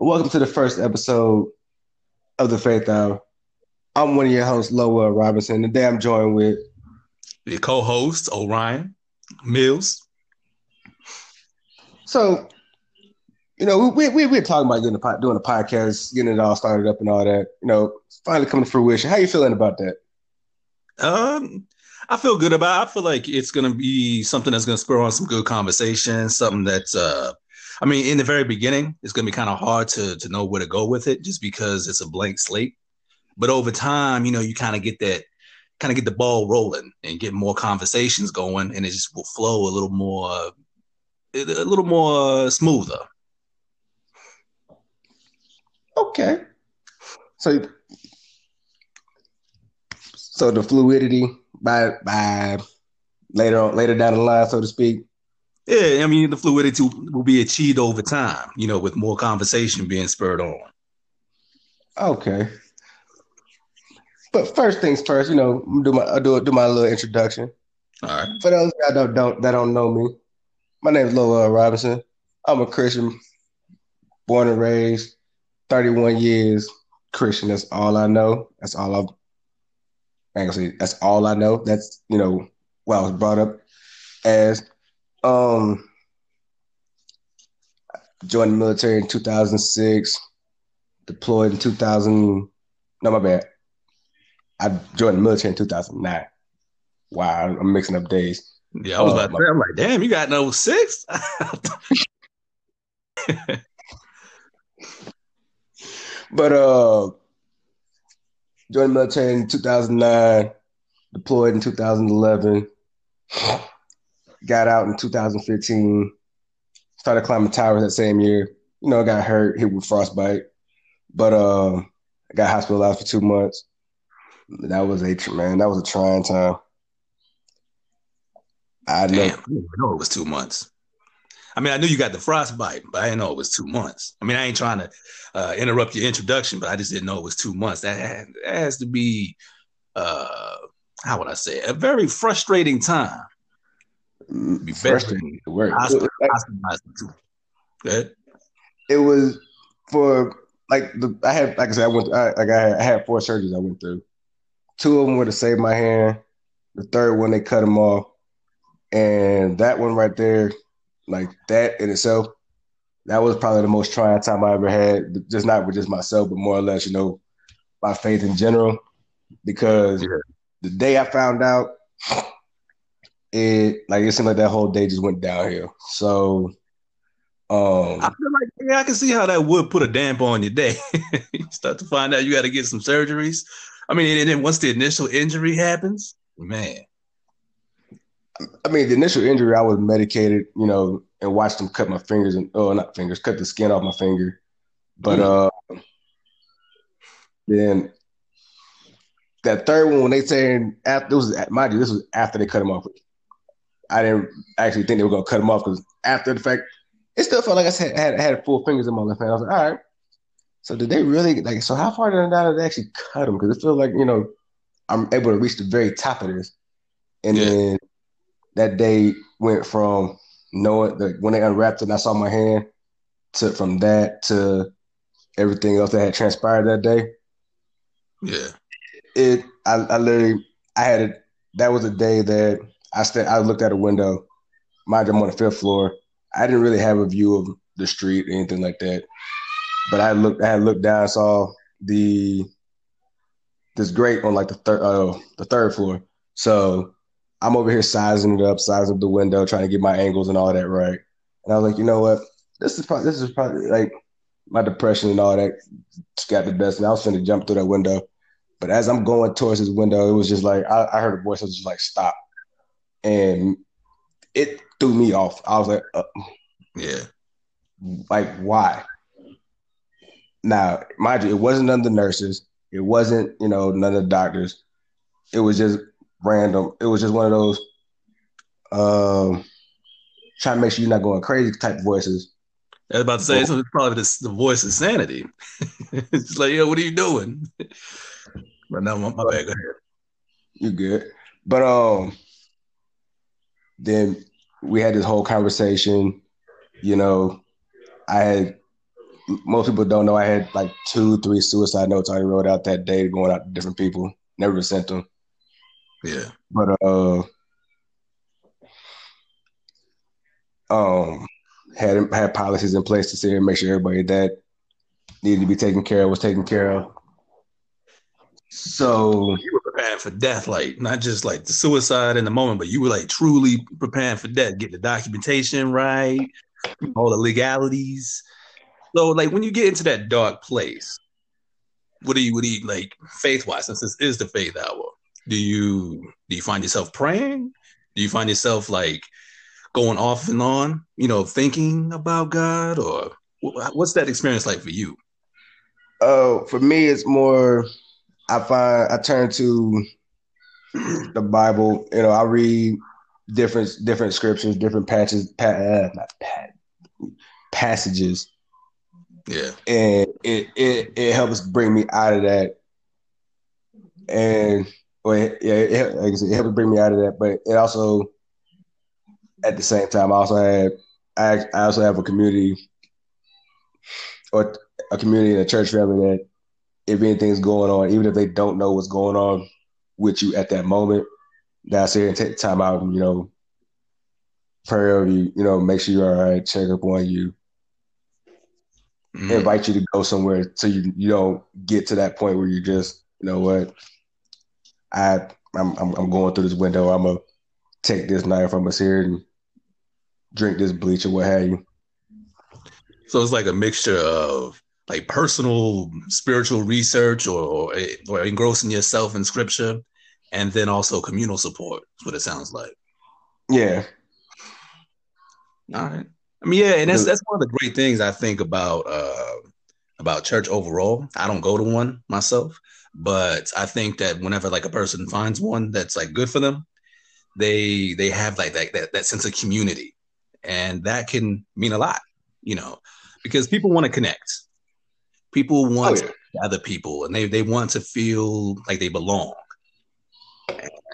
Welcome to the first episode of the Faith Hour. I'm one of your hosts, Lowell Robinson. Today I'm joined with the co-host Orion Mills. So, you know, we we we talking about doing a doing a podcast, getting it all started up and all that. You know, finally coming to fruition. How you feeling about that? Um, I feel good about. It. I feel like it's going to be something that's going to spur on some good conversation. Something that's, uh, I mean, in the very beginning, it's going to be kind of hard to to know where to go with it, just because it's a blank slate. But over time, you know, you kind of get that, kind of get the ball rolling and get more conversations going, and it just will flow a little more, a little more smoother. Okay. So, so the fluidity by by later on later down the line, so to speak. Yeah, I mean the fluidity will be achieved over time, you know, with more conversation being spurred on. Okay. But first things first, you know, do my do do my little introduction. All right. For those that don't, don't that don't know me, my name is Lowell Robinson. I'm a Christian, born and raised, 31 years Christian. That's all I know. That's all I've Actually, that's all I know. That's you know what I was brought up as. Um, joined the military in 2006. Deployed in 2000. No, my bad. I joined the military in 2009. Wow, I'm mixing up days. Yeah, I was uh, about to say, I'm like, damn, you got no six. but uh joined the military in 2009, deployed in 2011, got out in 2015, started climbing towers that same year. You know, got hurt, hit with frostbite, but uh, I got hospitalized for two months. That was a man. That was a trying time. I know. I know it was two months. I mean, I knew you got the frostbite, but I didn't know it was two months. I mean, I ain't trying to uh, interrupt your introduction, but I just didn't know it was two months. That, that has to be, uh, how would I say, it? a very frustrating time. Be frustrating to work. Good. It was for like the I had like I said I went I, like I had, I had four surgeries I went through. Two of them were to save my hand. The third one they cut them off, and that one right there like that in itself, that was probably the most trying time I ever had. Just not with just myself, but more or less, you know, my faith in general. Because yeah. the day I found out, it like it seemed like that whole day just went downhill. So um, I feel like yeah, I can see how that would put a damper on your day. you start to find out you got to get some surgeries. I mean, and then once the initial injury happens, man, I mean, the initial injury, I was medicated, you know, and watched them cut my fingers and oh, not fingers, cut the skin off my finger. But mm. uh, then that third one, when they saying after, this was mind you, this was after they cut him off. I didn't actually think they were gonna cut him off because after the fact, it still felt like I had, had had full fingers in my left hand. I was like, all right. So did they really like? So how far did they actually cut him? Because it feels like you know I'm able to reach the very top of this, and yeah. then that day went from knowing that when they unwrapped it and I saw my hand to from that to everything else that had transpired that day. Yeah. It I, I literally I had it that was a day that I I looked at a window. Mind I'm on the fifth floor. I didn't really have a view of the street or anything like that. But I looked I had looked down, saw the this grate on like the third uh the third floor. So I'm over here sizing it up, sizing up the window, trying to get my angles and all that right. And I was like, you know what? This is probably this is probably like my depression and all that got the best. And I was to jump through that window. But as I'm going towards this window, it was just like I, I heard a voice. I was just like, "Stop!" And it threw me off. I was like, uh, "Yeah, like why?" Now, mind you, it wasn't none of the nurses. It wasn't, you know, none of the doctors. It was just random. It was just one of those um trying to make sure you're not going crazy type voices. I was about to say it's probably the, the voice of sanity. it's like, yo, what are you doing? but no, my, my bad. Go ahead. You good? But um, then we had this whole conversation. You know, I had most people don't know I had like two, three suicide notes I wrote out that day going out to different people. Never sent them. Yeah. But uh um had had policies in place to see and make sure everybody that needed to be taken care of was taken care of. So preparing for death, like not just like the suicide in the moment, but you were like truly preparing for death, get the documentation right, all the legalities. So like when you get into that dark place, what do you what do you like faith wise, since this is the faith hour? Do you do you find yourself praying? Do you find yourself like going off and on, you know, thinking about God or what's that experience like for you? Oh, for me, it's more. I find I turn to the Bible. You know, I read different different scriptures, different patches, pa- uh, not pat, passages. Yeah, and it it it helps bring me out of that. And well, yeah, it, like I said, it helps bring me out of that. But it also, at the same time, I also had I I also have a community or a community and a church family that if anything's going on, even if they don't know what's going on with you at that moment, that's here and take time out and, you know, pray over you, you know, make sure you're all right, check up on you, mm-hmm. invite you to go somewhere so you you don't get to that point where you just, you know what, I I'm I'm, I'm going through this window, I'm gonna take this knife, I'm gonna here and drink this bleach or what have you. So it's like a mixture of like personal spiritual research or, or engrossing yourself in scripture and then also communal support is what it sounds like. Yeah. All right. I mean yeah and that's that's one of the great things i think about uh about church overall. I don't go to one myself but i think that whenever like a person finds one that's like good for them they they have like that that, that sense of community. And that can mean a lot you know because people want to connect People oh, want oh, yeah. other people, and they they want to feel like they belong.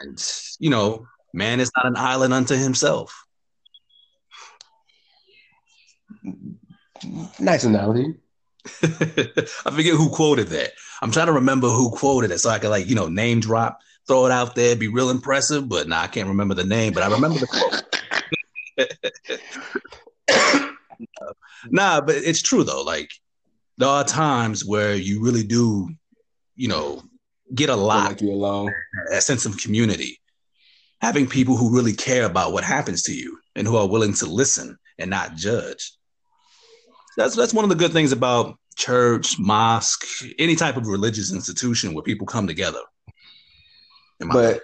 And you know, man is not an island unto himself. Nice analogy. I forget who quoted that. I'm trying to remember who quoted it so I can like, you know, name drop, throw it out there, be real impressive, but nah, I can't remember the name, but I remember the quote. nah, but it's true though. Like there are times where you really do, you know, get a lot like you alone. a sense of community. Having people who really care about what happens to you and who are willing to listen and not judge. That's that's one of the good things about church, mosque, any type of religious institution where people come together. But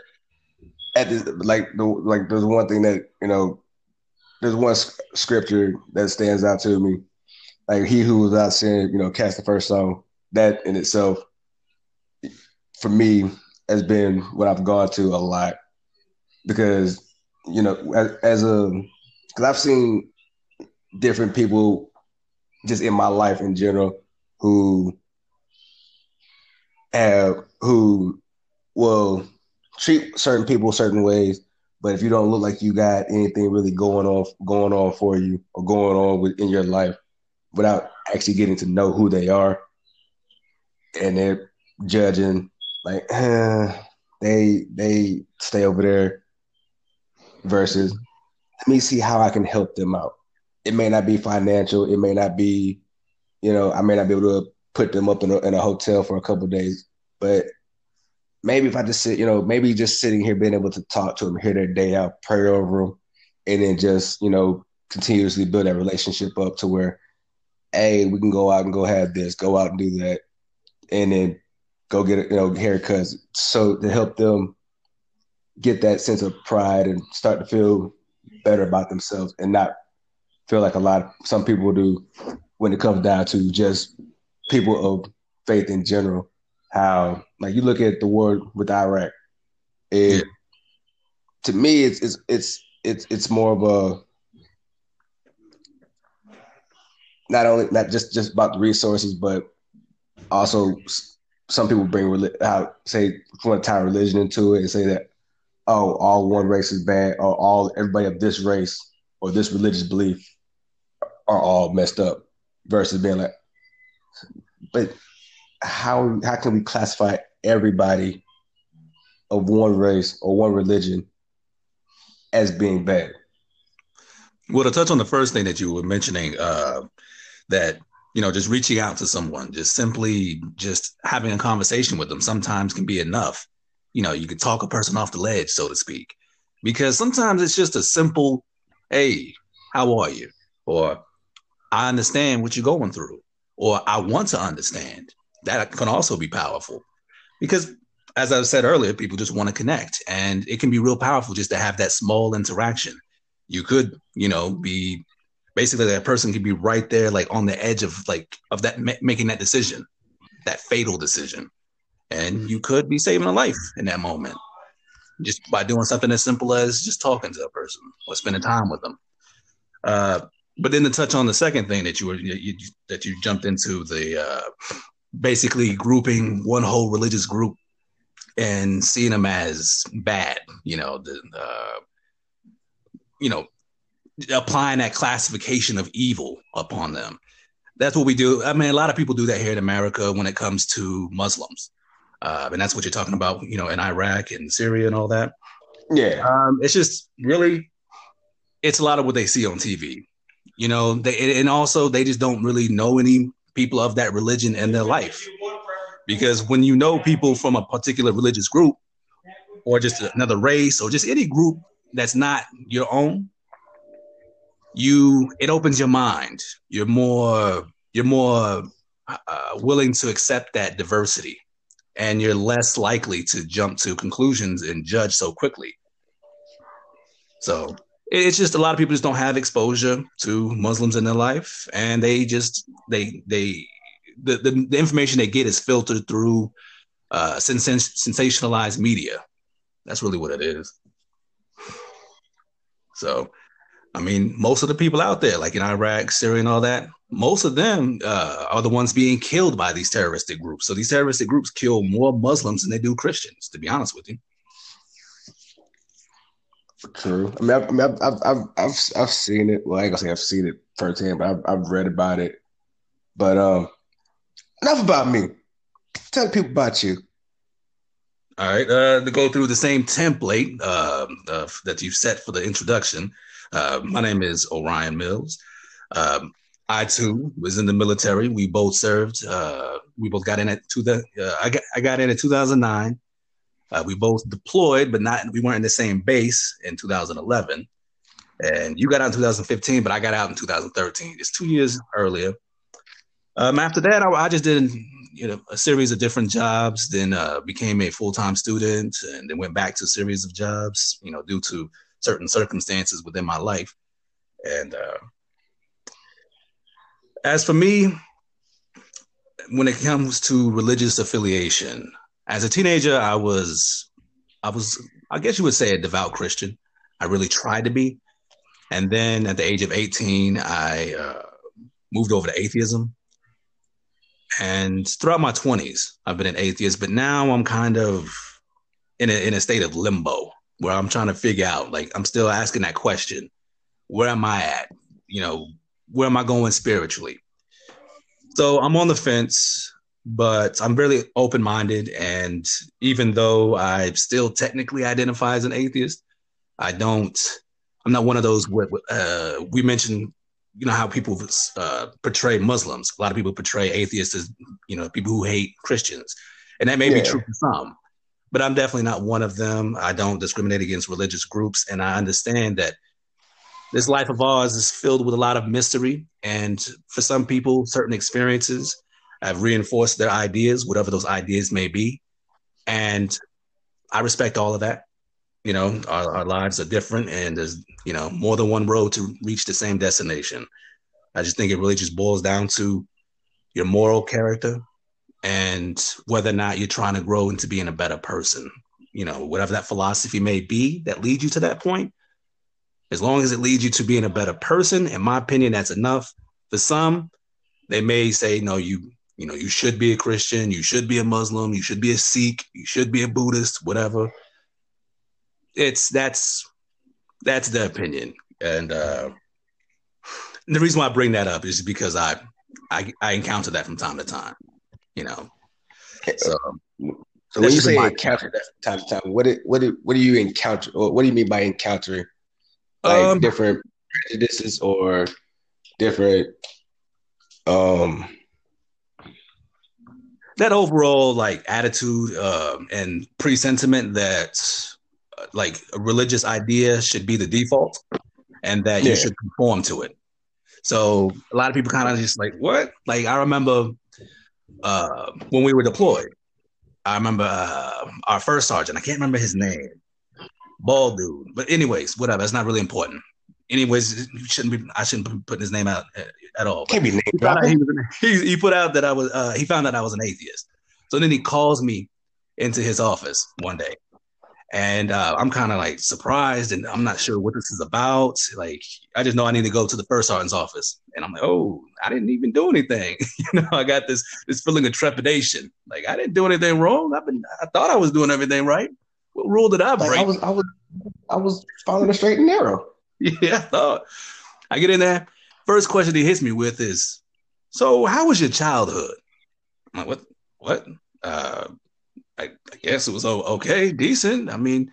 at this, like the like there's one thing that you know, there's one scripture that stands out to me like he who was out sin, you know, cast the first stone. That in itself, for me, has been what I've gone to a lot because you know, as, as a because I've seen different people just in my life in general who have who will treat certain people certain ways but if you don't look like you got anything really going on going on for you or going on within your life without actually getting to know who they are, and they're judging like eh, they they stay over there versus let me see how I can help them out. It may not be financial, it may not be, you know, I may not be able to put them up in a, in a hotel for a couple days, but maybe if I just sit, you know, maybe just sitting here being able to talk to them, hear their day out, pray over them, and then just, you know, continuously build that relationship up to where hey, we can go out and go have this, go out and do that, and then go get you know haircuts. So to help them get that sense of pride and start to feel better about themselves and not feel like a lot of some people do when it comes down to just people of faith in general. How like you look at the war with Iraq, it yeah. to me it's it's it's it's it's more of a not only not just just about the resources, but also some people bring out say want to tie religion into it and say that oh all one race is bad or all everybody of this race or this religious belief are all messed up versus being like but how how can we classify everybody of one race or one religion as being bad? Well, to touch on the first thing that you were mentioning, uh, that you know, just reaching out to someone, just simply just having a conversation with them, sometimes can be enough. You know, you could talk a person off the ledge, so to speak, because sometimes it's just a simple, "Hey, how are you?" or "I understand what you're going through," or "I want to understand." That can also be powerful, because as I said earlier, people just want to connect, and it can be real powerful just to have that small interaction you could, you know, be basically that person could be right there, like on the edge of like of that ma- making that decision, that fatal decision, and you could be saving a life in that moment just by doing something as simple as just talking to a person or spending time with them. Uh, but then to touch on the second thing that you were you, that you jumped into the uh, basically grouping one whole religious group and seeing them as bad, you know, the uh, you know, applying that classification of evil upon them. That's what we do. I mean, a lot of people do that here in America when it comes to Muslims. Uh, and that's what you're talking about, you know, in Iraq and Syria and all that. Yeah. Um, it's just really, it's a lot of what they see on TV, you know, they, and also they just don't really know any people of that religion in their life. Because when you know people from a particular religious group or just another race or just any group that's not your own, you it opens your mind. You're more you're more uh, willing to accept that diversity, and you're less likely to jump to conclusions and judge so quickly. So it's just a lot of people just don't have exposure to Muslims in their life, and they just they they the the, the information they get is filtered through uh, sens- sensationalized media. That's really what it is. So, I mean, most of the people out there, like in Iraq, Syria, and all that, most of them uh, are the ones being killed by these terroristic groups. So these terroristic groups kill more Muslims than they do Christians, to be honest with you. True. I mean, I've, I've, I've, I've, I've, I've seen it. Well, I ain't gonna say I've seen it firsthand, but I've, I've read about it. But um, enough about me. Tell people about you. All right, uh, to go through the same template uh, uh, that you've set for the introduction. Uh, my name is Orion Mills. Um, I too was in the military. We both served. Uh, we both got in at to the. Uh, I got I got in in 2009. we both deployed, but not. We weren't in the same base in 2011. And you got out in 2015, but I got out in 2013. It's two years earlier. Um, after that, I, I just did you know a series of different jobs. Then uh, became a full time student, and then went back to a series of jobs. You know, due to certain circumstances within my life. And uh, as for me, when it comes to religious affiliation, as a teenager, I was, I was, I guess you would say, a devout Christian. I really tried to be. And then at the age of 18, I uh, moved over to atheism. And throughout my 20s, I've been an atheist, but now I'm kind of in a, in a state of limbo where I'm trying to figure out, like, I'm still asking that question where am I at? You know, where am I going spiritually? So I'm on the fence, but I'm very open minded. And even though I still technically identify as an atheist, I don't, I'm not one of those, uh, we mentioned you know how people uh, portray Muslims. A lot of people portray atheists as you know people who hate Christians, and that may yeah. be true for some. But I'm definitely not one of them. I don't discriminate against religious groups, and I understand that this life of ours is filled with a lot of mystery. And for some people, certain experiences have reinforced their ideas, whatever those ideas may be. And I respect all of that you know our, our lives are different and there's you know more than one road to reach the same destination i just think it really just boils down to your moral character and whether or not you're trying to grow into being a better person you know whatever that philosophy may be that leads you to that point as long as it leads you to being a better person in my opinion that's enough. For some they may say no you you know you should be a christian you should be a muslim you should be a sikh you should be a buddhist whatever. It's that's that's the opinion, and uh, the reason why I bring that up is because I I I encounter that from time to time. You know, so. So when you say encounter that from time to time, what it, what it, what do you encounter? Or what do you mean by encountering? Like um, different prejudices or different um that overall like attitude uh, and pre-sentiment that uh, like a religious idea should be the default and that yeah. you should conform to it so a lot of people kind of just like what like i remember uh, when we were deployed i remember uh, our first sergeant i can't remember his name bald dude but anyways whatever it's not really important anyways, shouldn't be. I shouldn't be putting his name out at, at all. Can't be named. He, he, he, put out that I was. Uh, he found out I was an atheist. So then he calls me into his office one day, and uh, I'm kind of like surprised, and I'm not sure what this is about. Like, I just know I need to go to the first sergeant's office, and I'm like, oh, I didn't even do anything. you know, I got this this feeling of trepidation. Like, I didn't do anything wrong. I've been. I thought I was doing everything right. What rule did I break? Like I was. I was. I was following a straight and narrow. yeah, I thought. I get in there. First question he hits me with is, "So, how was your childhood?" I'm like, "What? What? Uh, I, I guess it was okay, decent. I mean,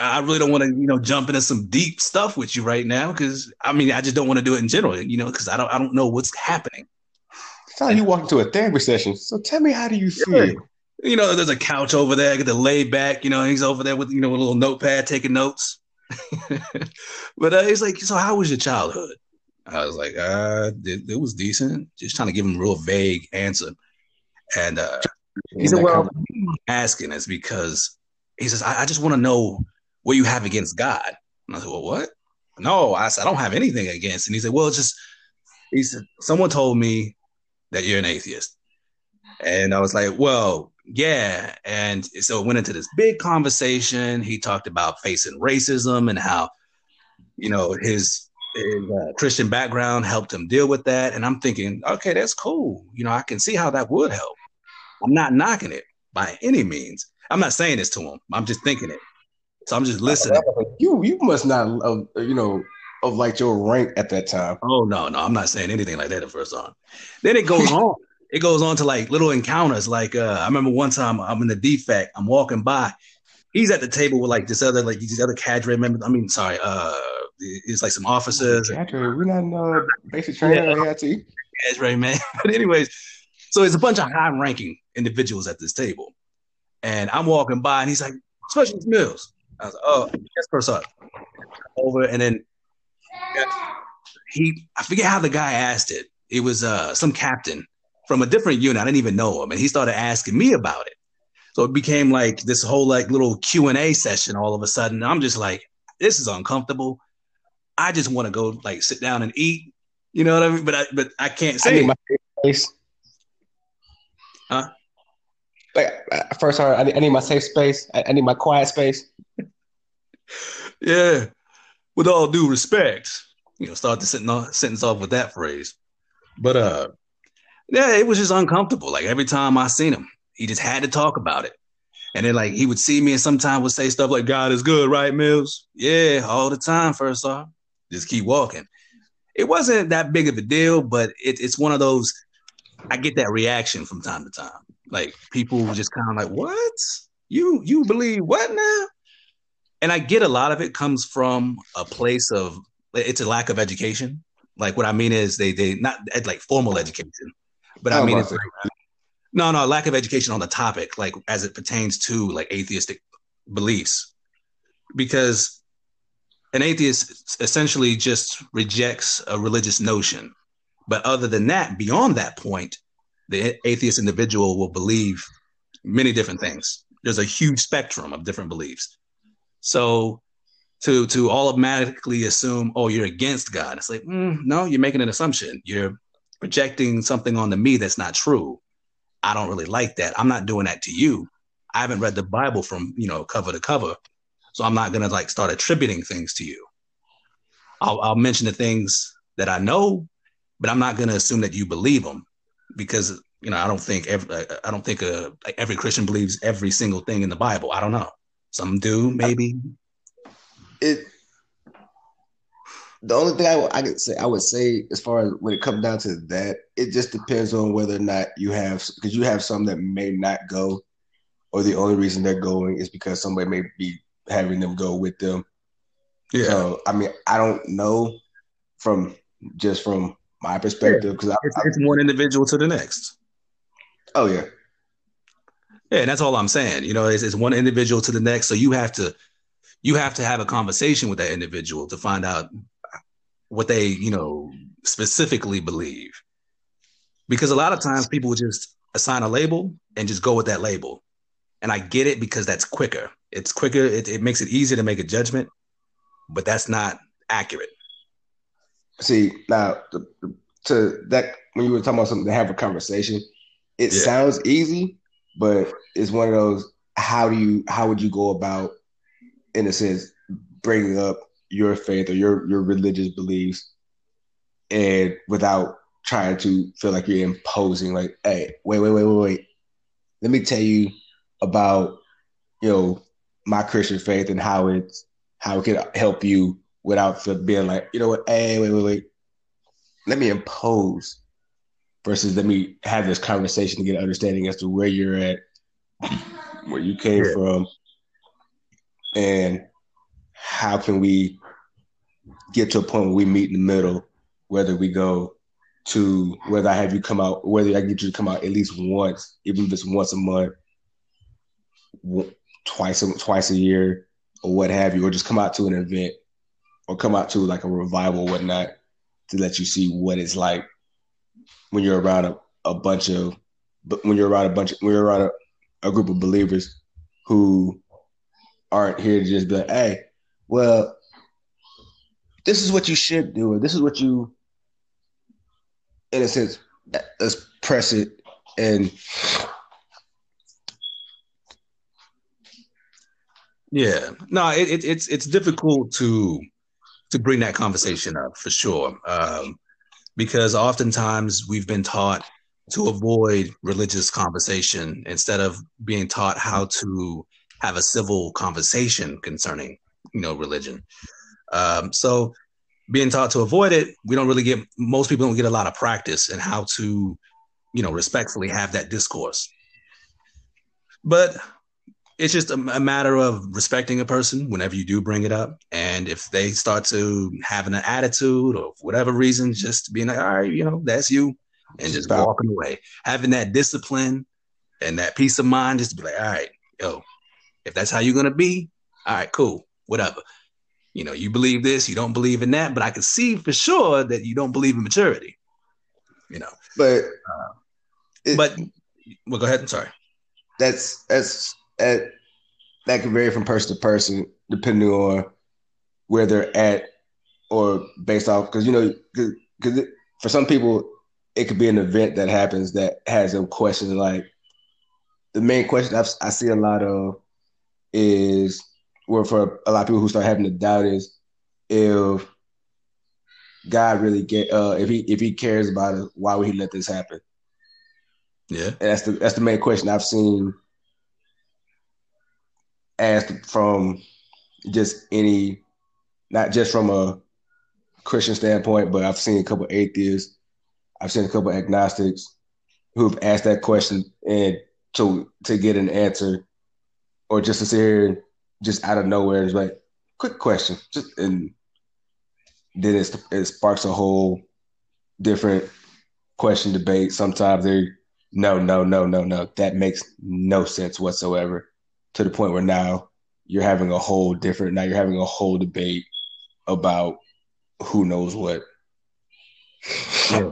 I really don't want to, you know, jump into some deep stuff with you right now because I mean, I just don't want to do it in general, you know, because I don't, I don't know what's happening." It's like you walk into a therapy session. So tell me, how do you feel? Yeah. You know, there's a couch over there. I get to lay back. You know, he's over there with you know a little notepad taking notes. but uh, he's like, so how was your childhood? I was like, uh, it, it was decent. Just trying to give him a real vague answer. And uh, he said, well, asking is because he says, I, I just want to know what you have against God. And I said, well, what? No, I said, I don't have anything against. And he said, well, just, he said, someone told me that you're an atheist. And I was like, well, yeah. And so it went into this big conversation. He talked about facing racism and how, you know, his, his uh, Christian background helped him deal with that. And I'm thinking, okay, that's cool. You know, I can see how that would help. I'm not knocking it by any means. I'm not saying this to him. I'm just thinking it. So I'm just listening. You you must not uh, you know of like your rank at that time. Oh no, no, I'm not saying anything like that the first time. Then it goes on it goes on to like little encounters. Like uh, I remember one time I'm in the DFAC, I'm walking by, he's at the table with like this other like these other cadre members. I mean, sorry, uh, it's like some officers. Cadre, we're not in uh, basic training yeah. AIT. Cadre, man. But anyways, so it's a bunch of high-ranking individuals at this table, and I'm walking by, and he's like, "Specialist Mills." I was like, "Oh, yes, first up." Over, and then he, I forget how the guy asked it. It was uh some captain from a different unit. I didn't even know him, and he started asking me about it. So it became like this whole like little Q and A session. All of a sudden, I'm just like, this is uncomfortable. I just want to go like sit down and eat. You know what I mean? But I but I can't say. I my space. Huh? Like uh, first, I I need my safe space. I, I need my quiet space. Yeah, with all due respect, you know, start the sentence, off with that phrase. But uh, yeah, it was just uncomfortable. Like every time I seen him, he just had to talk about it. And then like he would see me and sometimes would say stuff like, God is good, right, Mills? Yeah, all the time, first off. Just keep walking. It wasn't that big of a deal, but it, it's one of those, I get that reaction from time to time. Like people just kind of like, what? You you believe what now? And I get a lot of it comes from a place of it's a lack of education. Like what I mean is they they not like formal education. But I oh, mean, it's like, no, no, lack of education on the topic, like as it pertains to like atheistic beliefs, because an atheist essentially just rejects a religious notion. But other than that, beyond that point, the atheist individual will believe many different things. There's a huge spectrum of different beliefs. So to to automatically assume, oh, you're against God, it's like, mm, no, you're making an assumption. You're projecting something onto me that's not true. I don't really like that. I'm not doing that to you. I haven't read the Bible from, you know, cover to cover. So I'm not to like start attributing things to you. I'll, I'll mention the things that I know, but I'm not to assume that you believe them because, you know, I don't think every, I don't think uh, every Christian believes every single thing in the Bible. I don't know. Some do, maybe. It the only thing I, I could say I would say as far as when it comes down to that, it just depends on whether or not you have because you have some that may not go, or the only reason they're going is because somebody may be having them go with them. Yeah. So I mean, I don't know from just from my perspective because yeah. it's, it's one individual to the next. Oh yeah. Yeah, and that's all I'm saying. You know, it's, it's one individual to the next. So you have to you have to have a conversation with that individual to find out what they, you know, specifically believe. Because a lot of times people just assign a label and just go with that label. And I get it because that's quicker. It's quicker. It, it makes it easier to make a judgment, but that's not accurate. See, now to that, when you were talking about something to have a conversation, it yeah. sounds easy, but it's one of those. How do you? How would you go about, in a sense, bringing up your faith or your your religious beliefs, and without trying to feel like you're imposing, like, hey, wait, wait, wait, wait, wait. Let me tell you about, you know, my Christian faith and how it's how it can help you without being like, you know what, hey, wait, wait, wait. Let me impose versus let me have this conversation to get an understanding as to where you're at, where you came yeah. from, and how can we get to a point where we meet in the middle, whether we go to whether I have you come out, whether I get you to come out at least once, even if it's once a month, twice a, twice a year, or what have you, or just come out to an event, or come out to like a revival, or whatnot, to let you see what it's like when you're around a, a bunch of when you're around a bunch of, when you're around a, a group of believers who aren't here to just be like, hey, well, this is what you should do, or this is what you in a sense, let's press it and yeah. No it, it, it's it's difficult to to bring that conversation up for sure. Um, because oftentimes we've been taught to avoid religious conversation instead of being taught how to have a civil conversation concerning you know religion. Um, so being taught to avoid it we don't really get most people don't get a lot of practice in how to you know respectfully have that discourse. But it's just a, a, matter of respecting a person whenever you do bring it up. And if they start to having an attitude or whatever reason, just being like, all right, you know, that's you, and just Stop. walking away. Having that discipline and that peace of mind, just to be like, all right, yo, if that's how you're gonna be, all right, cool, whatever. You know, you believe this, you don't believe in that, but I can see for sure that you don't believe in maturity. You know, but uh, it, but well, go ahead. I'm sorry. That's that's at, that can vary from person to person depending on where they're at or based off because you know because for some people it could be an event that happens that has them questioning like the main question I've, i see a lot of is where for a lot of people who start having to doubt is if God really get uh if he if he cares about it, why would he let this happen? Yeah. And that's the that's the main question I've seen asked from just any, not just from a Christian standpoint, but I've seen a couple atheists, I've seen a couple agnostics who've asked that question and to to get an answer, or just to sit here just out of nowhere, it's like, quick question, just and then it, it sparks a whole different question debate. Sometimes they no, no, no, no, no. That makes no sense whatsoever to the point where now you're having a whole different now you're having a whole debate about who knows what. yeah.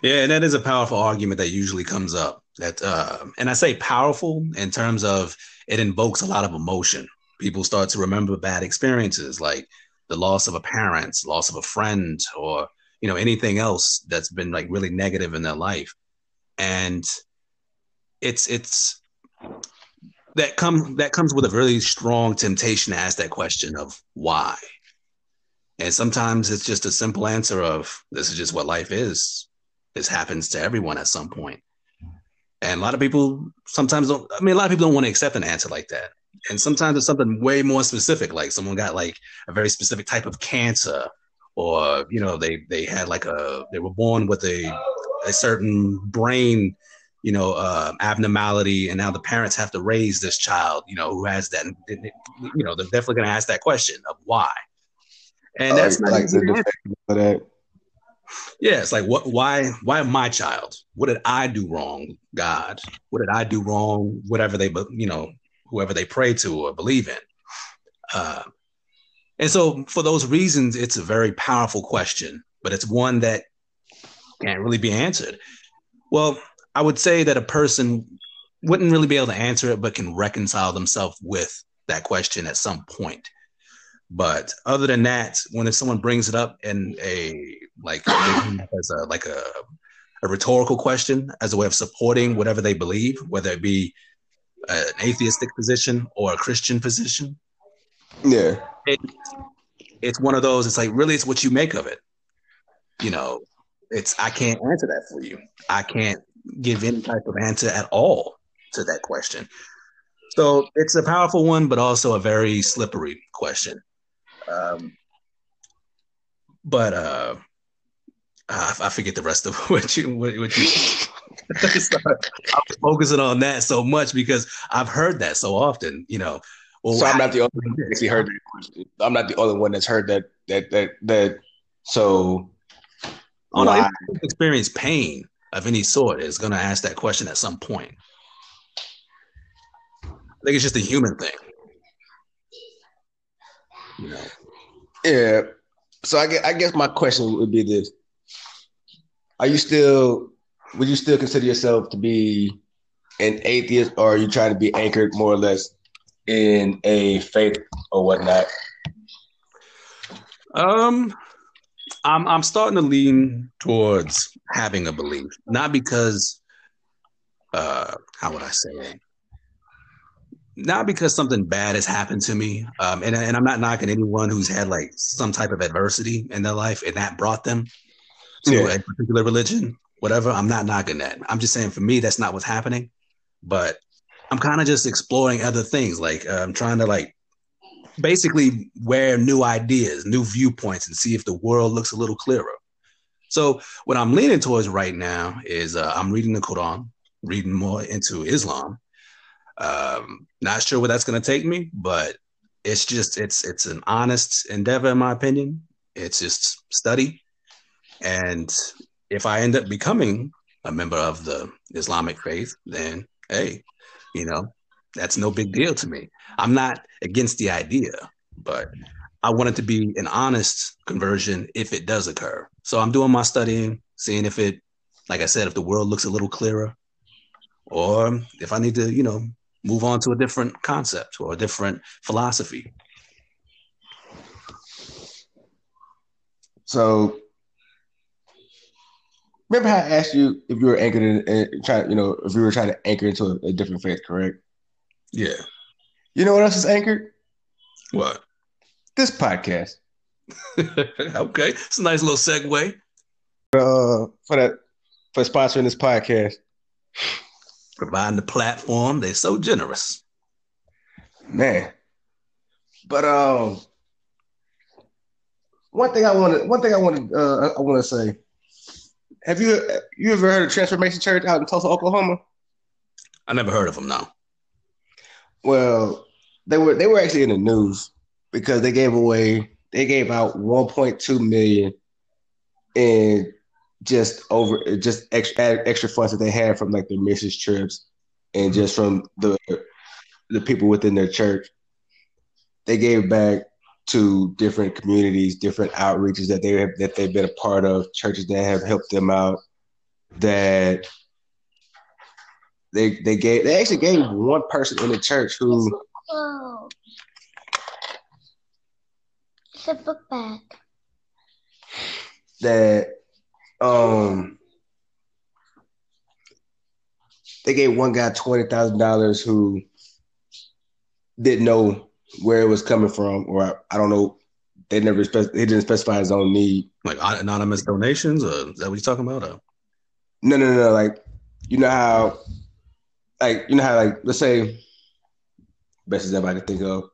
yeah, and that is a powerful argument that usually comes up. That uh, and I say powerful in terms of it invokes a lot of emotion. People start to remember bad experiences like the loss of a parent, loss of a friend, or you know anything else that's been like really negative in their life, and it's it's that comes that comes with a really strong temptation to ask that question of why. And sometimes it's just a simple answer of this is just what life is. This happens to everyone at some point. And a lot of people sometimes don't I mean a lot of people don't want to accept an answer like that. And sometimes it's something way more specific, like someone got like a very specific type of cancer or you know they they had like a they were born with a a certain brain you know uh, abnormality and now the parents have to raise this child you know who has that you know they're definitely going to ask that question of why. And that's not like that. Yeah it's like what why why my child? What did i do wrong god? What did i do wrong whatever they you know whoever they pray to or believe in? Uh, and so, for those reasons, it's a very powerful question, but it's one that can't really be answered. Well, I would say that a person wouldn't really be able to answer it, but can reconcile themselves with that question at some point. But other than that, when if someone brings it up in a like as a like a a rhetorical question as a way of supporting whatever they believe, whether it be an atheistic position or a Christian position, yeah. It, it's one of those, it's like, really, it's what you make of it. You know, it's, I can't answer that for you. I can't give any type of answer at all to that question. So it's a powerful one, but also a very slippery question. Um, but uh, I, I forget the rest of what you what, what you. I'm focusing on that so much because I've heard that so often. You know, well, so I'm not the only one that actually heard that. I'm not the only one that's heard that that that that. So, oh no, experience pain of any sort is going to ask that question at some point. I think it's just a human thing. You know. Yeah. So I guess, I guess my question would be this: Are you still? Would you still consider yourself to be an atheist, or are you trying to be anchored more or less in a faith or whatnot? Um, I'm I'm starting to lean towards having a belief, not because, uh, how would I say it? Not because something bad has happened to me, um, and and I'm not knocking anyone who's had like some type of adversity in their life and that brought them to yeah. a particular religion, whatever. I'm not knocking that. I'm just saying for me, that's not what's happening. But I'm kind of just exploring other things. Like uh, I'm trying to like basically wear new ideas, new viewpoints, and see if the world looks a little clearer. So what I'm leaning towards right now is uh, I'm reading the Quran, reading more into Islam. Um, not sure where that's going to take me, but it's just it's it's an honest endeavor in my opinion. It's just study, and if I end up becoming a member of the Islamic faith, then hey, you know, that's no big deal to me. I'm not against the idea, but I want it to be an honest conversion if it does occur. So I'm doing my studying, seeing if it, like I said, if the world looks a little clearer, or if I need to, you know, move on to a different concept or a different philosophy. So remember how I asked you if you were anchored in, in trying, you know, if you were trying to anchor into a, a, different faith, correct? Yeah. You know what else is anchored? What? This podcast. okay, it's a nice little segue. Uh, for that, for sponsoring this podcast, providing the platform. They're so generous, man. But um, one thing I want to, one thing I want to, uh, I want to say have you you ever heard of Transformation Church out in Tulsa, Oklahoma? I never heard of them. No. Well, they were they were actually in the news because they gave away they gave out 1.2 million in just over just extra extra funds that they had from like their missions trips and mm-hmm. just from the the people within their church. They gave back to different communities, different outreaches that they have that they've been a part of, churches that have helped them out. That they they gave they actually gave one person in the church who. Oh. It's a book bag. That um they gave one guy twenty thousand dollars who didn't know where it was coming from, or I, I don't know. They never spec- they didn't specify his own need. Like anonymous donations, or is that what you're talking about? Or? No, no, no, no. Like you know how, like you know how, like let's say, best as ever I can think of.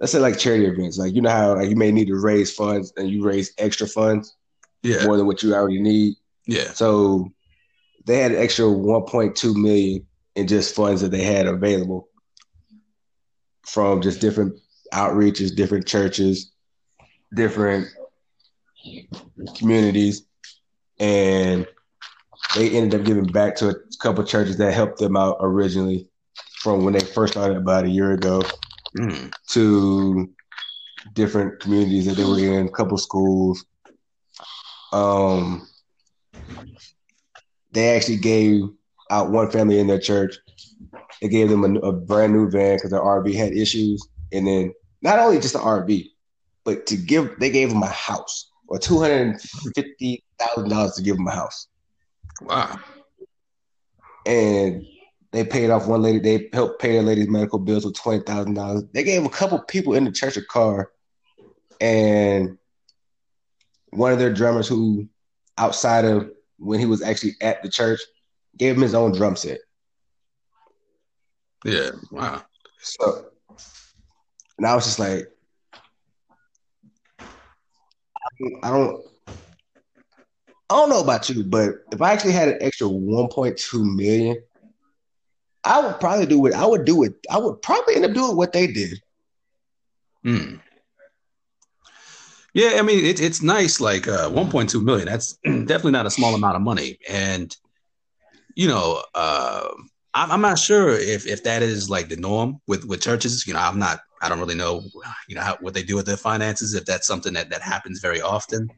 let's say like charity events, like you know how like you may need to raise funds and you raise extra funds, yeah, more than what you already need. Yeah. So they had an extra 1.2 million in just funds that they had available from just different outreaches, different churches, different communities, and they ended up giving back to couple churches that helped them out originally from when they first started about a year ago Mm. to different communities that they were in, a couple schools. Um, they actually gave out one family in their church. They gave them a, a brand new van because their RV had issues, and then not only just the RV, but to give they gave them a house or two hundred fifty thousand dollars to give them a house, Wow. And they paid off one lady. They helped pay a lady's medical bills with twenty thousand dollars. They gave a couple people in the church a car, and one of their drummers who, outside of when he was actually at the church, gave him his own drum set. Yeah. Wow. So, and I was just like, I don't, I don't know about you, but if I actually had an extra 1.2 million, I would probably do it. I would do it. I would probably end up doing what they did. Hmm. Yeah, I mean it, it's nice. Like uh, 1.2 million. That's definitely not a small amount of money, and you know, uh, I'm, I'm not sure if if that is like the norm with with churches. You know, I'm not. I don't really know. You know how, what they do with their finances. If that's something that that happens very often,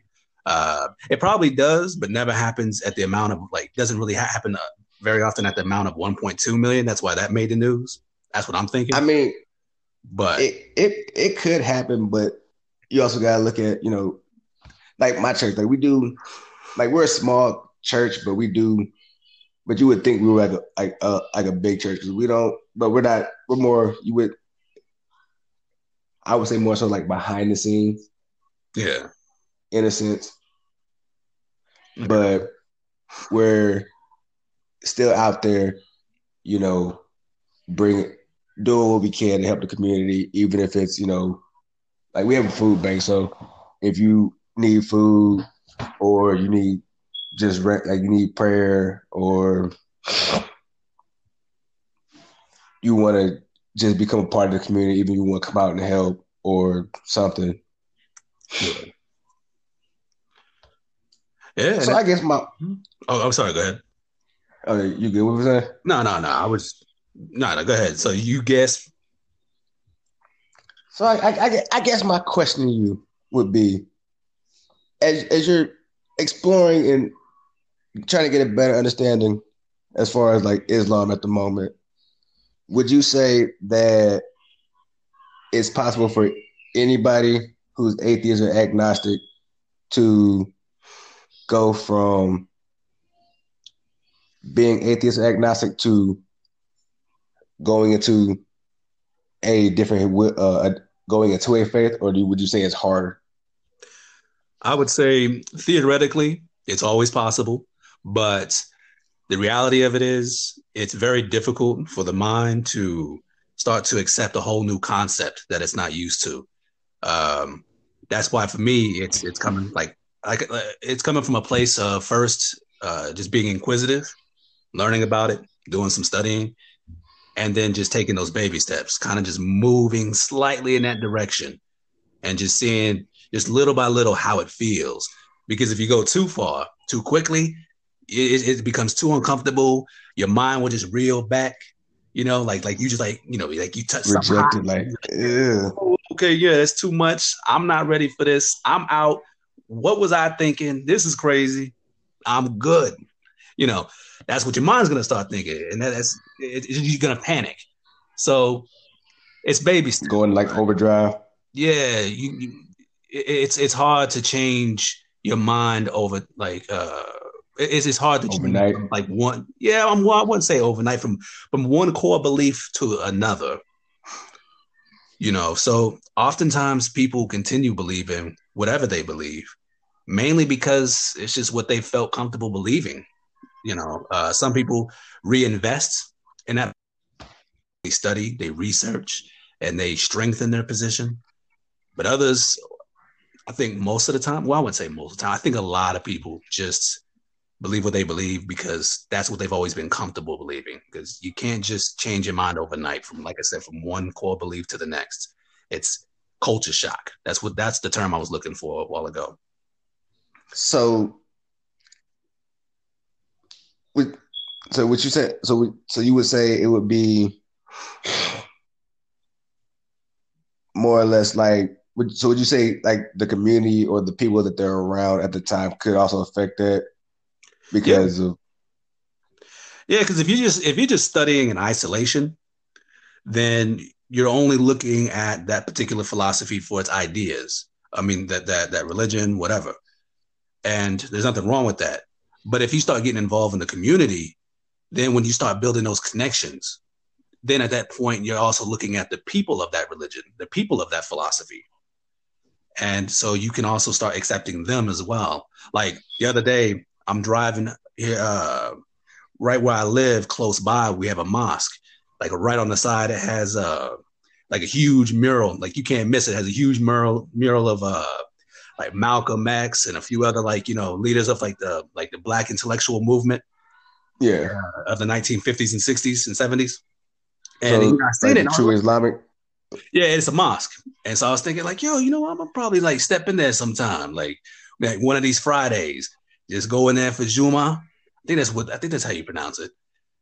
uh, it probably does, but never happens at the amount of like doesn't really ha- happen uh, very often at the amount of 1.2 million. That's why that made the news. That's what I'm thinking. I mean, but it it it could happen, but you also gotta look at you know, like my church. Like we do, like we're a small church, but we do. But you would think we were like a like a like a big church because we don't. But we're not. We're more. You would. I would say more so like behind the scenes, yeah, in a sense. But we're still out there, you know, bring doing what we can to help the community, even if it's you know like we have a food bank, so if you need food or you need just like you need prayer or you want to just become a part of the community, even you want to come out and help or something. Yeah. So I guess my hmm? oh, I'm sorry. Go ahead. oh, you good? What was that? No, no, no. I was no, no. Go ahead. So you guess? So I, I, I guess my question to you would be, as as you're exploring and trying to get a better understanding as far as like Islam at the moment, would you say that it's possible for anybody who's atheist or agnostic to go from being atheist agnostic to going into a different uh, going into a faith, or do, would you say it's harder? I would say theoretically, it's always possible, but the reality of it is, it's very difficult for the mind to start to accept a whole new concept that it's not used to. Um, that's why for me, it's it's coming like like it's coming from a place of first uh, just being inquisitive, learning about it, doing some studying, and then just taking those baby steps, kind of just moving slightly in that direction and just seeing just little by little how it feels. Because if you go too far, too quickly, it, it becomes too uncomfortable. Your mind will just reel back, you know, like like you just like, you know, like you touch rejected, like, yeah. Oh, okay, yeah, that's too much. I'm not ready for this. I'm out. What was I thinking? This is crazy. I'm good. You know, that's what your mind's gonna start thinking, and that's it, it, you're gonna panic. So it's baby steps. going like overdrive. Yeah, you, you, it's it's hard to change your mind over like uh it's it's hard to overnight. change like one yeah I'm I wouldn't say overnight from from one core belief to another. You know, so oftentimes people continue believing whatever they believe, mainly because it's just what they felt comfortable believing. You know, uh, some people reinvest in that. They study, they research, and they strengthen their position. But others, I think most of the time, well, I wouldn't say most of the time, I think a lot of people just believe what they believe because that's what they've always been comfortable believing. Because you can't just change your mind overnight from, like I said, from one core belief to the next. It's culture shock. That's what that's the term I was looking for a while ago. So, with so what you said, so so you would say it would be more or less like so would you say like the community or the people that they're around at the time could also affect that because yeah. of yeah because if you just if you're just studying in isolation then you're only looking at that particular philosophy for its ideas i mean that that that religion whatever and there's nothing wrong with that. But if you start getting involved in the community then when you start building those connections then at that point you're also looking at the people of that religion the people of that philosophy. And so you can also start accepting them as well. Like the other day i'm driving here uh, right where i live close by we have a mosque. Like right on the side it has a uh, like a huge mural. Like you can't miss it. it has a huge mural mural of uh like malcolm x and a few other like you know leaders of like the like the black intellectual movement yeah uh, of the 1950s and 60s and 70s and so, you know, I seen like it. True Islamic. Yeah, it's a mosque, and so I was thinking, like, yo, you know, I'm gonna probably like step in there sometime, like, like one of these Fridays, just go in there for Juma. I think that's what I think that's how you pronounce it,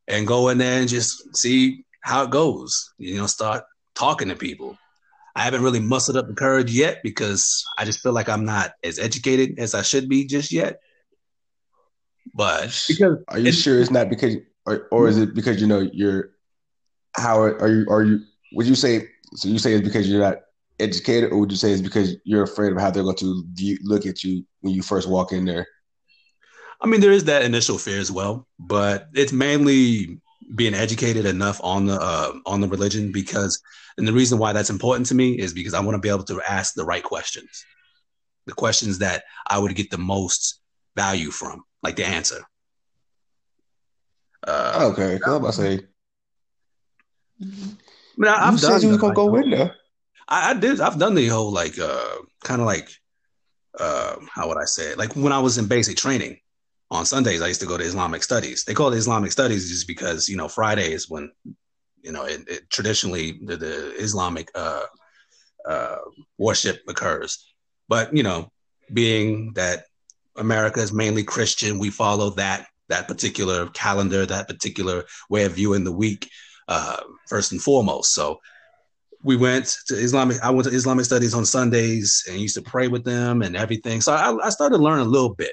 and go in there and just see how it goes. You know, start talking to people. I haven't really muscled up the courage yet because I just feel like I'm not as educated as I should be just yet. But because are you sure it's not because, or, or is it because you know you're how are you are you would you say so you say it's because you're not educated or would you say it's because you're afraid of how they're going to view, look at you when you first walk in there i mean there is that initial fear as well but it's mainly being educated enough on the uh, on the religion because and the reason why that's important to me is because i want to be able to ask the right questions the questions that i would get the most value from like the answer uh, okay i'm about to say I I, have you done. Said you was gonna go in there. I, I, did. I've done the whole like, uh, kind of like, uh, how would I say it? Like when I was in basic training on Sundays, I used to go to Islamic studies. They call it Islamic studies just because you know Friday is when, you know, it, it traditionally the, the Islamic uh, uh, worship occurs. But you know, being that America is mainly Christian, we follow that that particular calendar, that particular way of viewing the week uh, first and foremost. So we went to Islamic. I went to Islamic studies on Sundays and used to pray with them and everything. So I, I started learning a little bit,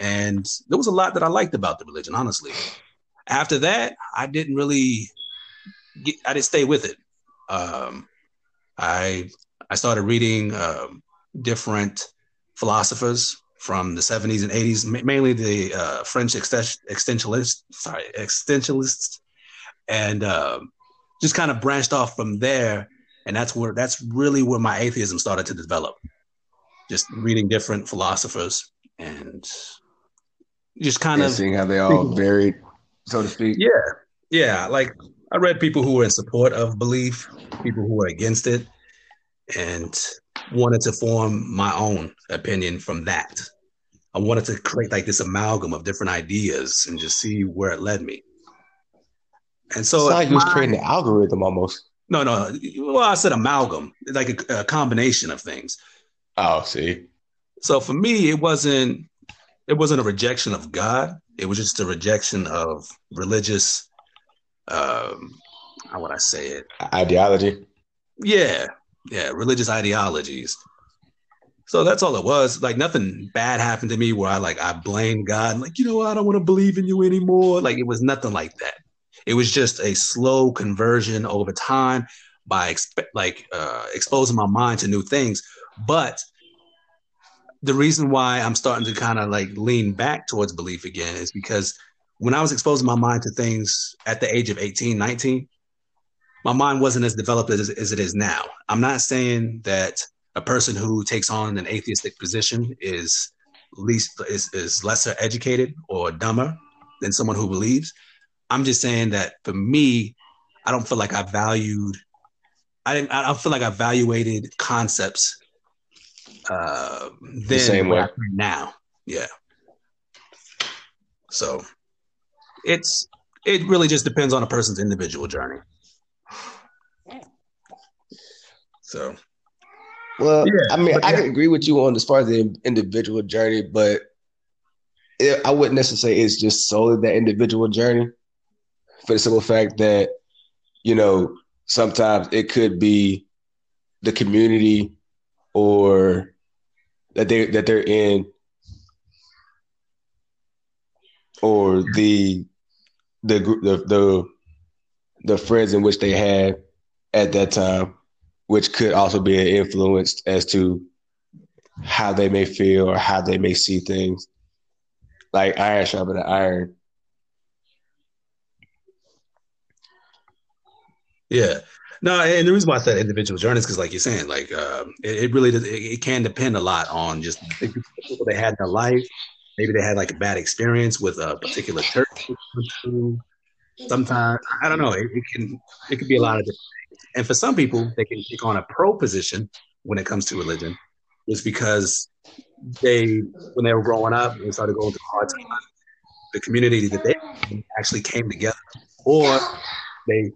and there was a lot that I liked about the religion. Honestly, after that, I didn't really. Get, I didn't stay with it. Um, I I started reading um, different philosophers from the 70s and 80s, mainly the uh, French existentialists, sorry, existentialists and uh, just kind of branched off from there. And that's where that's really where my atheism started to develop. Just reading different philosophers and just kind yeah, of seeing how they all varied, so to speak. Yeah, yeah. Like I read people who were in support of belief, people who were against it, and wanted to form my own opinion from that. I wanted to create like this amalgam of different ideas and just see where it led me. And so it's like you was creating an algorithm almost. No, no. Well, I said amalgam, like a, a combination of things. Oh, see. So for me, it wasn't it wasn't a rejection of God. It was just a rejection of religious um how would I say it? Ideology. Yeah. Yeah, religious ideologies. So that's all it was. Like nothing bad happened to me where I like I blamed God. Like, you know, I don't want to believe in you anymore. Like it was nothing like that. It was just a slow conversion over time by exp- like uh, exposing my mind to new things. But the reason why I'm starting to kind of like lean back towards belief again is because when I was exposing my mind to things at the age of 18, 19, my mind wasn't as developed as, as it is now. I'm not saying that a person who takes on an atheistic position is least is, is lesser educated or dumber than someone who believes. I'm just saying that for me, I don't feel like I valued I didn't I don't feel like I evaluated concepts uh, then the same way now. Yeah. So it's it really just depends on a person's individual journey. So well, yeah, I mean, I can agree with you on as far as the individual journey, but it, I wouldn't necessarily say it's just solely that individual journey for the simple fact that, you know, sometimes it could be the community or that they that they're in or the the the the, the friends in which they had at that time which could also be an influence as to how they may feel or how they may see things. Like iron sharpening iron. Yeah. No, and the reason why I said individual journeys because, like you're saying, like uh, it, it, really does, it, it, can depend a lot on just the people they had in their life. Maybe they had like a bad experience with a particular church. Sometimes I don't know. It, it can it could be a lot of different things. and for some people, they can take on a pro position when it comes to religion, is because they, when they were growing up, they started going through hard times. The community that they actually came together, or they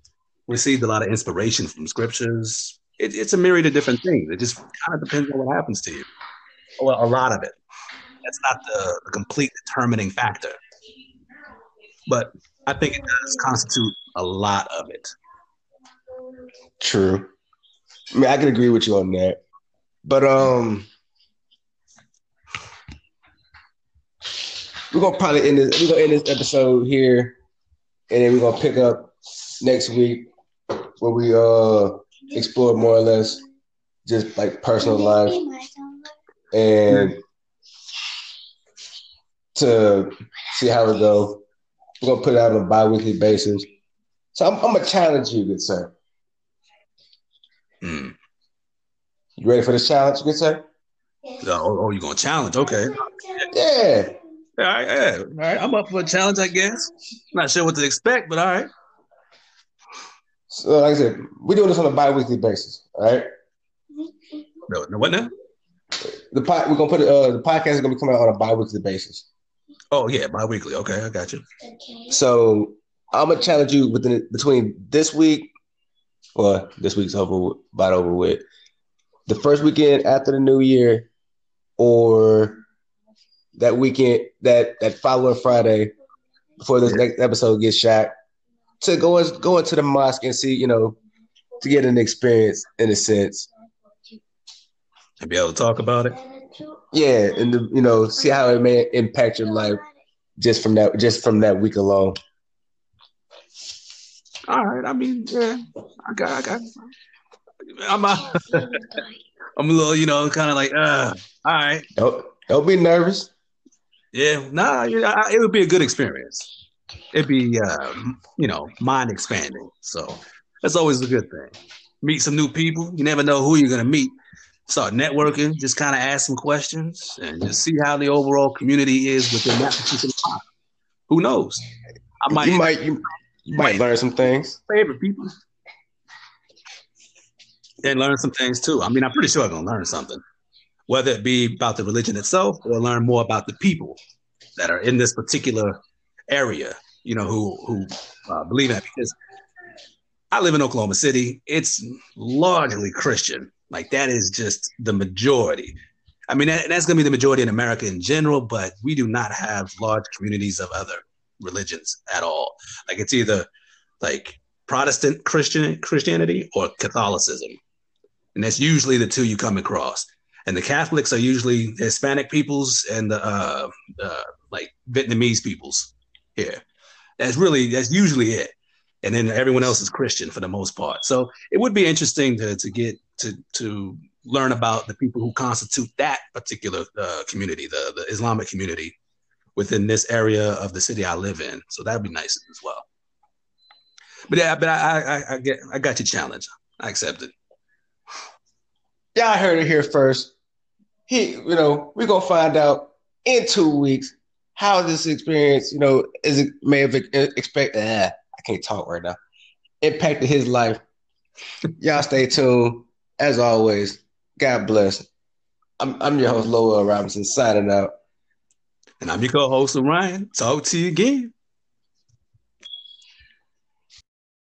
received a lot of inspiration from scriptures. It, it's a myriad of different things. It just kind of depends on what happens to you. Well, a lot of it. That's not the, the complete determining factor, but I think it does constitute a lot of it. True. I mean, I can agree with you on that. But um we're gonna probably end this we're gonna end this episode here and then we're gonna pick up next week where we uh explore more or less just like personal life and to see how it go. We're gonna put it out on a bi-weekly basis. So I'm, I'm gonna challenge you, good sir. Mm. You ready for this challenge, good sir? Oh, oh, you gonna challenge? Okay. Yeah. All right, yeah. All right. I'm up for a challenge, I guess. Not sure what to expect, but all right. So, like I said, we're doing this on a bi-weekly basis. All right. No, no what now? The pod, we're gonna put. Uh, the podcast is gonna be coming out on a bi-weekly basis. Oh yeah, bi-weekly. Okay, I got you. Okay. So I'm gonna challenge you within between this week well, this week's over, about over with. The first weekend after the new year, or that weekend, that that following Friday, before this next episode gets shot, to go and go into the mosque and see, you know, to get an experience in a sense, and be able to talk about it. Yeah, and the, you know, see how it may impact your life just from that just from that week alone all right. I mean, yeah, I got, I got. I'm, a, I'm a little, you know, kind of like, uh, all right. Don't, don't be nervous. Yeah, nah, it would be a good experience. It'd be, uh, you know, mind expanding. So that's always a good thing. Meet some new people. You never know who you're gonna meet. Start networking. Just kind of ask some questions and just see how the overall community is within that particular. Who knows? I might. You might. You, you might learn some things. Favorite people. And learn some things too. I mean, I'm pretty sure I'm gonna learn something, whether it be about the religion itself or learn more about the people that are in this particular area. You know, who who uh, believe that because I live in Oklahoma City. It's largely Christian. Like that is just the majority. I mean, that, that's going to be the majority in America in general, but we do not have large communities of other religions at all. Like it's either like Protestant Christian Christianity or Catholicism, and that's usually the two you come across. And the Catholics are usually Hispanic peoples and the uh, uh, like Vietnamese peoples here. That's really that's usually it. And then everyone else is Christian for the most part. So it would be interesting to to get to to learn about the people who constitute that particular uh, community, the the Islamic community, within this area of the city I live in. So that'd be nice as well. But yeah, but I, I, I get, I got your challenge. I accept it. Yeah, I heard it here first. He, you know, we're gonna find out in two weeks how this experience, you know, is it may have expect. Uh, I can't talk right now. Impacted his life Y'all stay tuned. As always, God bless. I'm, I'm your host, Lowell Robinson, signing out. And I'm your co-host, Ryan. Talk to you again.